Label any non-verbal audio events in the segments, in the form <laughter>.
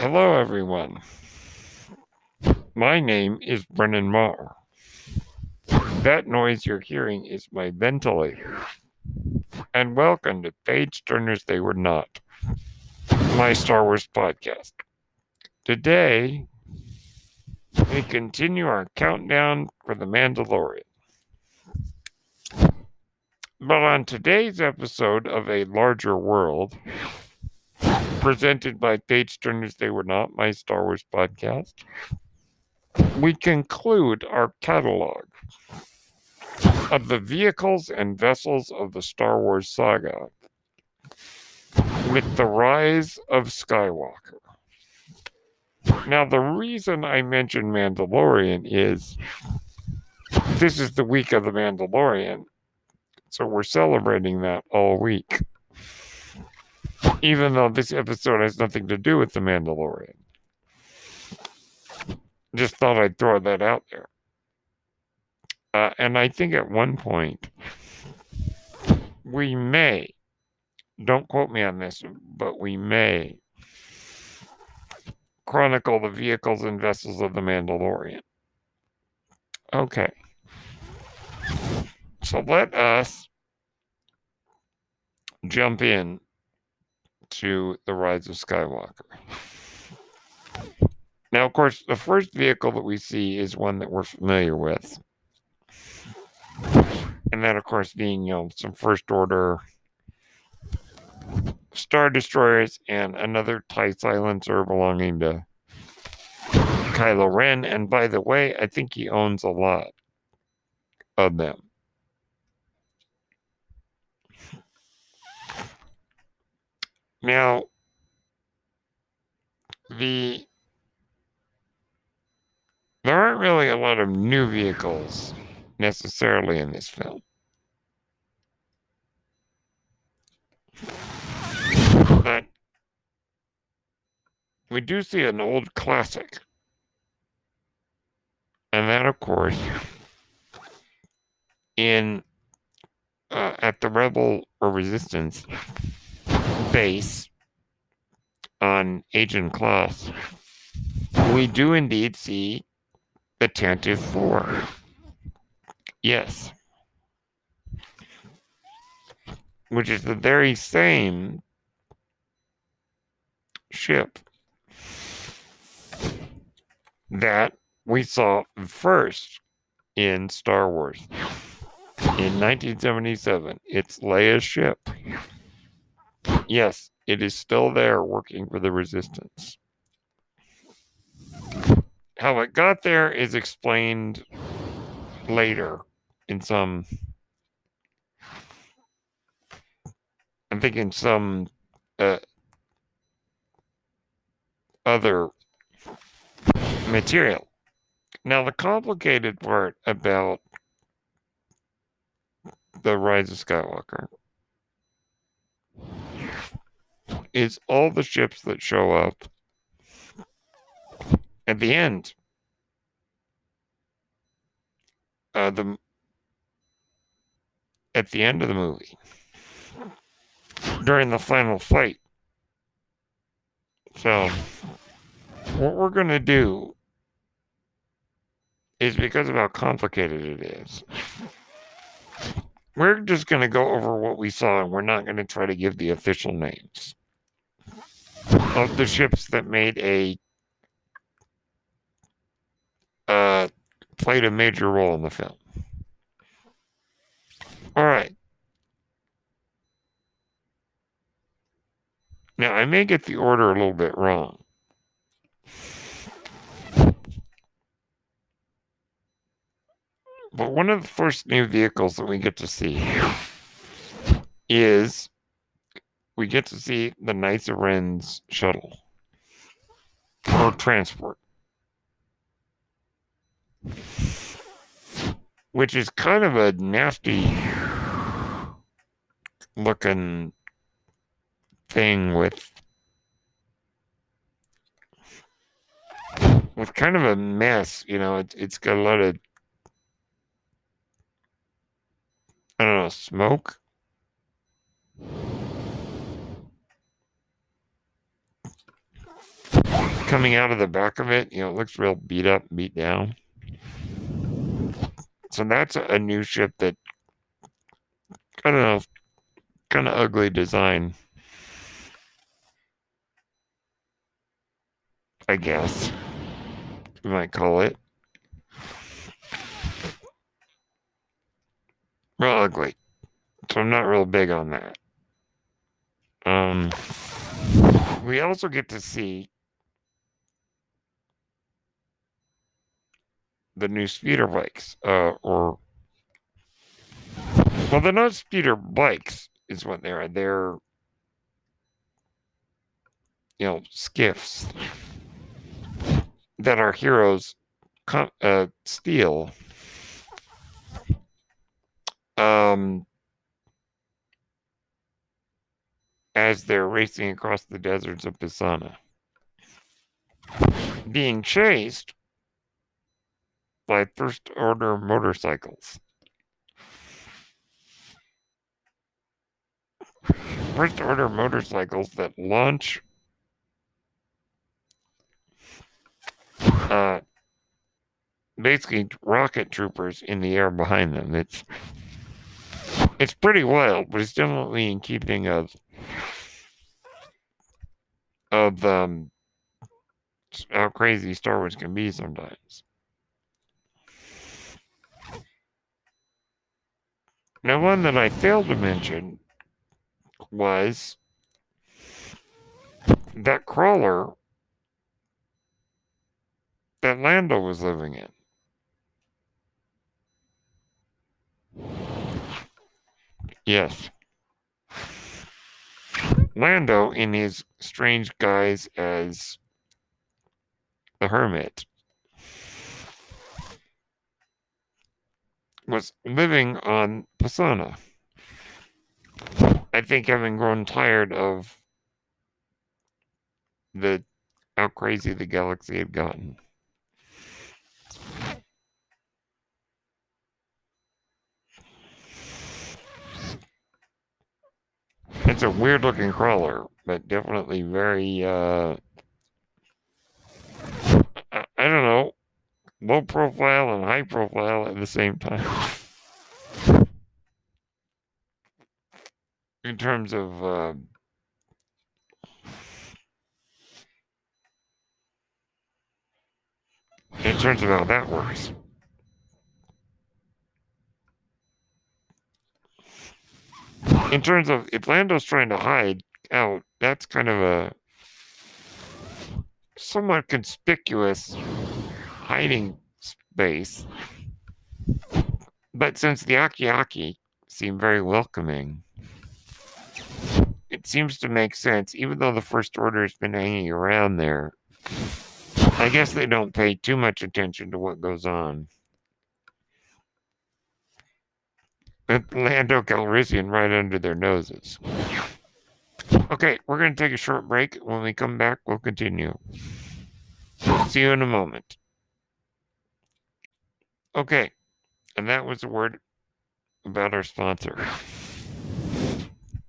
Hello, everyone. My name is Brennan Marr. That noise you're hearing is my ventilator. And welcome to Page Turners They Were Not, my Star Wars podcast. Today, we continue our countdown for The Mandalorian. But on today's episode of A Larger World, presented by Page Turners They Were Not, my Star Wars podcast, we conclude our catalog of the vehicles and vessels of the Star Wars saga with the rise of Skywalker. Now, the reason I mention Mandalorian is this is the week of the Mandalorian, so we're celebrating that all week even though this episode has nothing to do with The Mandalorian. Just thought I'd throw that out there. Uh, and I think at one point, we may, don't quote me on this, but we may chronicle the vehicles and vessels of the Mandalorian. Okay. So let us jump in to The Rise of Skywalker. Now, of course, the first vehicle that we see is one that we're familiar with. And that, of course, being, you know, some First Order Star Destroyers and another TIE silencer belonging to Kylo Ren. And by the way, I think he owns a lot of them. Now, the there aren't really a lot of new vehicles necessarily in this film. But we do see an old classic. And that, of course, in uh, at the Rebel or Resistance base on Ajan Kloss, we do indeed see the Tantive 4. Yes. Which is the very same ship that we saw first in Star Wars. In 1977, it's Leia's ship. Yes, it is still there working for the resistance. How it got there is explained later in some I'm thinking some uh, other material. Now, the complicated part about the Rise of Skywalker is all the ships that show up at the end. Uh, the at the end of the movie during the final fight. So, what we're to do is because of how complicated it is, we're just to go over what we saw and we're not to try to give the official names of the ships that made a uh, played a major role in the film. All right. Now, I may get the order a little bit wrong. But one of the first new vehicles that we get to see is we get to see the Knights of Ren's shuttle or transport, which is kind of a nasty looking thing with with kind of a mess. You know, it, it's got a lot of I don't know smoke coming out of the back of it, you know, it looks real beat up, beat down. So that's a new ship that I don't know, kind of ugly design. I guess you might call it. Real ugly. So I'm not real big on that. Um, we also get to see the new speeder bikes, uh, or well, they're not speeder bikes, is what they are. They're you know skiffs that our heroes uh, steal. Um, as they're racing across the deserts of Pasaana. being chased by first order motorcycles. First order motorcycles that launch uh, basically rocket troopers in the air behind them. It's it's pretty wild, but it's definitely in keeping of of um, how crazy Star Wars can be sometimes. Now, one that I failed to mention was that crawler that Lando was living in. Yes. Lando, in his strange guise as the hermit, was living on Pasaana. I think having grown tired of the how crazy the galaxy had gotten. It's a weird looking crawler, but definitely very, uh, I, I don't know, low profile and high profile at the same time. <laughs> In terms of, uh, in terms of how that works. in terms of if Lando's trying to hide out, that's kind of a somewhat conspicuous hiding space. But since the Aki-Aki seem very welcoming, it seems to make sense, even though the First Order has been hanging around there. I guess they don't pay too much attention to what goes on. Lando Calrissian right under their noses. Okay, we're going to take a short break. When we come back, we'll continue. See you in a moment. Okay, and that was a word about our sponsor.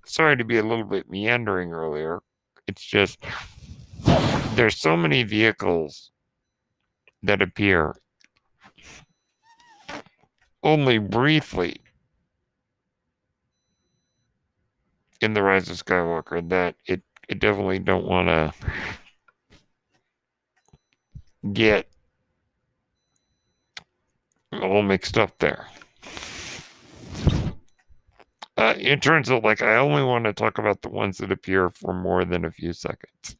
Sorry to be a little bit meandering earlier. It's just there's so many vehicles that appear only briefly in the Rise of Skywalker that it it definitely don't want to get all mixed up there. Uh, in terms of like, I only want to talk about the ones that appear for more than a few seconds.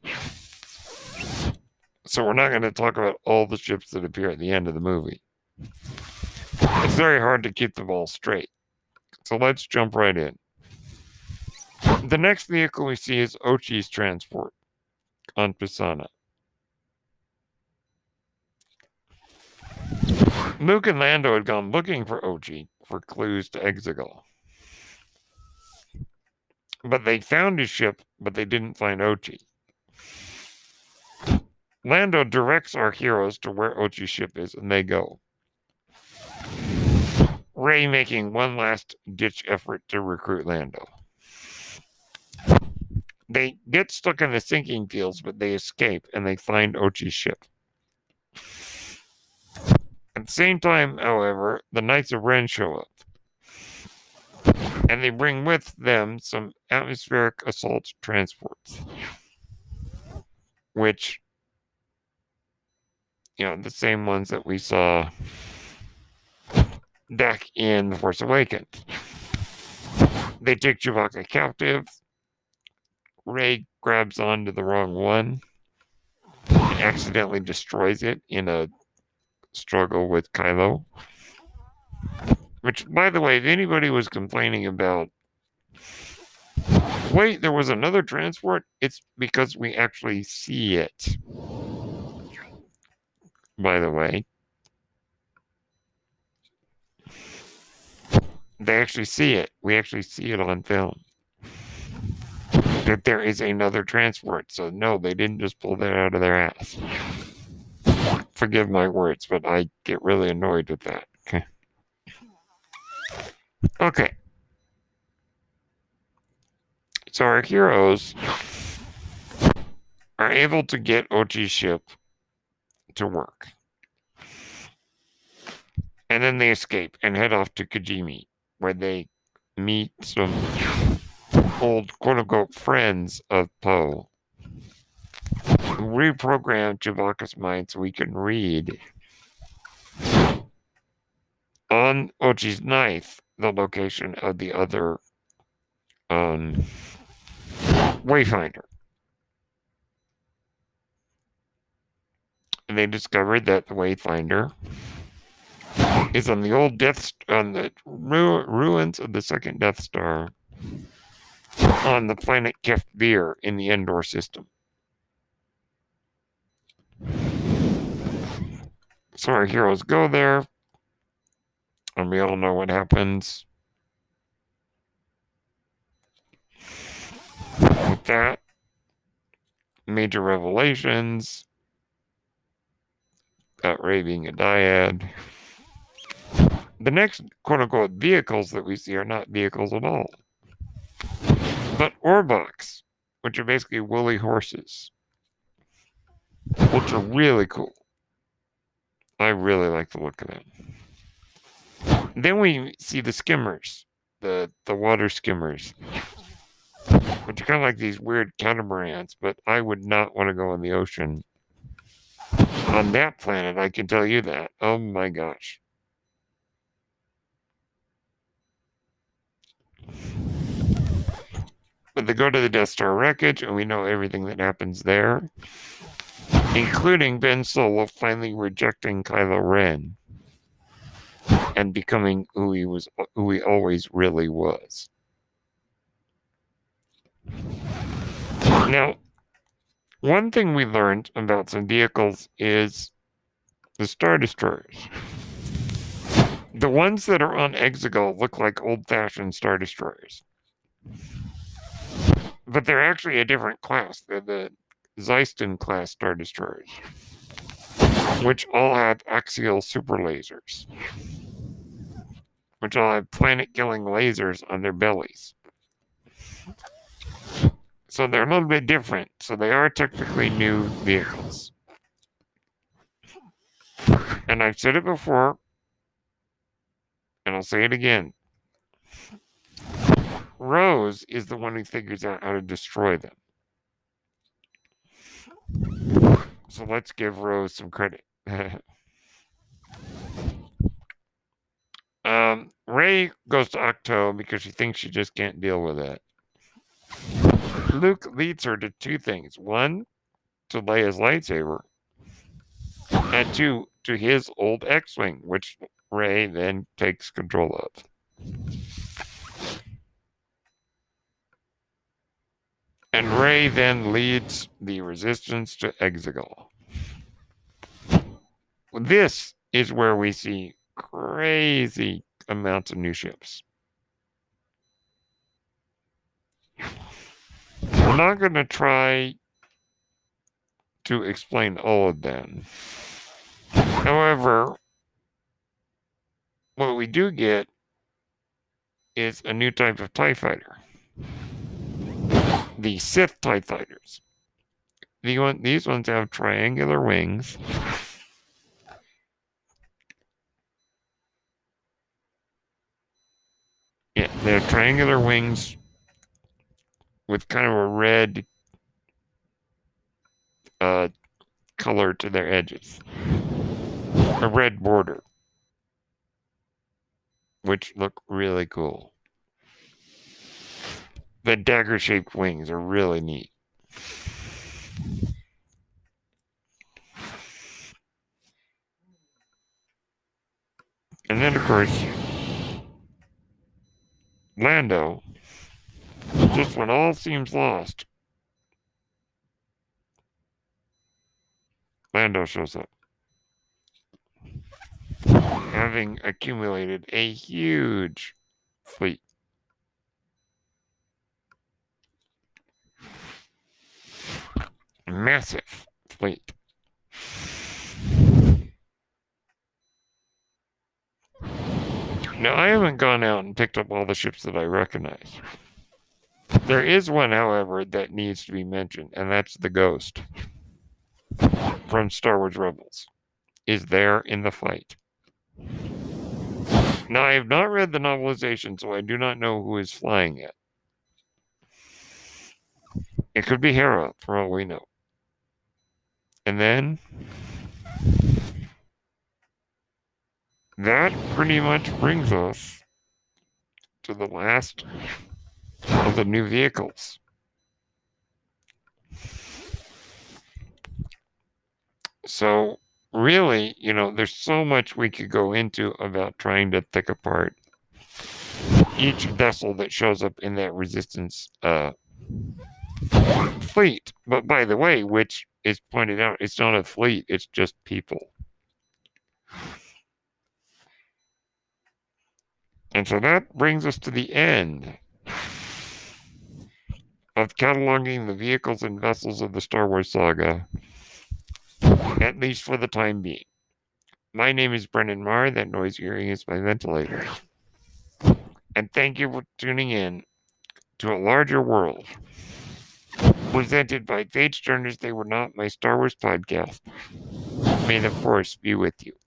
So we're not going to talk about all the ships that appear at the end of the movie. It's very hard to keep them all straight. So let's jump right in. The next vehicle we see is Ochi's transport on Pasaana. Luke and Lando had gone looking for Ochi for clues to Exegol. But they found his ship, but they didn't find Ochi. Lando directs our heroes to where Ochi's ship is, and they go. Rey making one last ditch effort to recruit Lando. they get stuck in the sinking fields, but they escape and they find Ochi's ship. At the same time, however, the Knights of Ren show up. And they bring with them some atmospheric assault transports. Which, you know, the same ones that we saw back in The Force Awakens. They take Chewbacca captive. Rey grabs onto the wrong one accidentally destroys it in a struggle with Kylo. Which, by the way, if anybody was complaining about, wait, there was another transport, it's because we actually see it. By the way, they actually see it. We actually see it on film. That there is another transport. So, no, they didn't just pull that out of their ass. Forgive my words, but I get really annoyed with that. Okay. Okay. So, our heroes are able to get Ochi's ship to work. And then they escape and head off to Kijimi, where they meet some old quote unquote friends of Poe reprogrammed Chewbacca's mind so he can read on Ochi's knife the location of the other um, Wayfinder. And they discovered that the Wayfinder is on the old Death on the ru- ruins of the second Death Star on the planet Kef Bir in the Endor system. So our heroes go there, and we all know what happens. With that, major revelations, that Rey being a dyad the next quote unquote vehicles that we see are not vehicles at all, but Orbaks, which are basically woolly horses, which are really cool. I really like the look of them. Then we see the skimmers, the, the water skimmers, which are kind of like these weird catamarans, but I would not want to go in the ocean on that planet. I can tell you that. Oh my gosh. But they go to the Death Star wreckage, and we know everything that happens there, including Ben Solo finally rejecting Kylo Ren and becoming who he was, who he always really was. Now, one thing we learned about some vehicles is the Star Destroyers. The ones that are on Exegol look like old fashioned Star Destroyers but they're actually a different class. They're the Xyston class Star Destroyers, which all have axial super lasers, which all have planet killing lasers on their bellies. So they're a little bit different. So they are technically new vehicles. And I've said it before, and I'll say it again. Rose is the one who figures out how to destroy them. So let's give Rose some credit. <laughs> um, Rey goes to Ahch-To because she thinks she just can't deal with it. Luke leads her to two things. One, to his lightsaber, and two, to his old X Wing, which Rey then takes control of. And Rey then leads the resistance to Exegol. This is where we see crazy amounts of new ships. We're not going to try to explain all of them. However, what we do get is a new type of TIE fighter the Sith TIE fighters. The one, these ones have triangular wings. Yeah, they have triangular wings with kind of a red uh, color to their edges. A red border. Which look really cool. The dagger shaped wings are really neat. And then, of course, Lando, just when all seems lost, Lando shows up, having accumulated a huge fleet. Massive fleet. Now, I haven't gone out and picked up all the ships that I recognize. There is one, however, that needs to be mentioned, and that's the Ghost from Star Wars Rebels. Is there in the fight. Now, I have not read the novelization, so I do not know who is flying it. It could be Hera, for all we know. And then that pretty much brings us to the last of the new vehicles. So, really, you know, there's so much we could go into about trying to pick apart each vessel that shows up in that resistance uh, fleet. But by the way, which is pointed out, it's not a fleet, it's just people. And so that brings us to the end of cataloging the vehicles and vessels of the Star Wars saga, at least for the time being. My name is Brennan Marr. That noise you're hearing is my ventilator. And thank you for tuning in to a larger world presented by Page Turners. They were not my Star Wars podcast. May the Force be with you.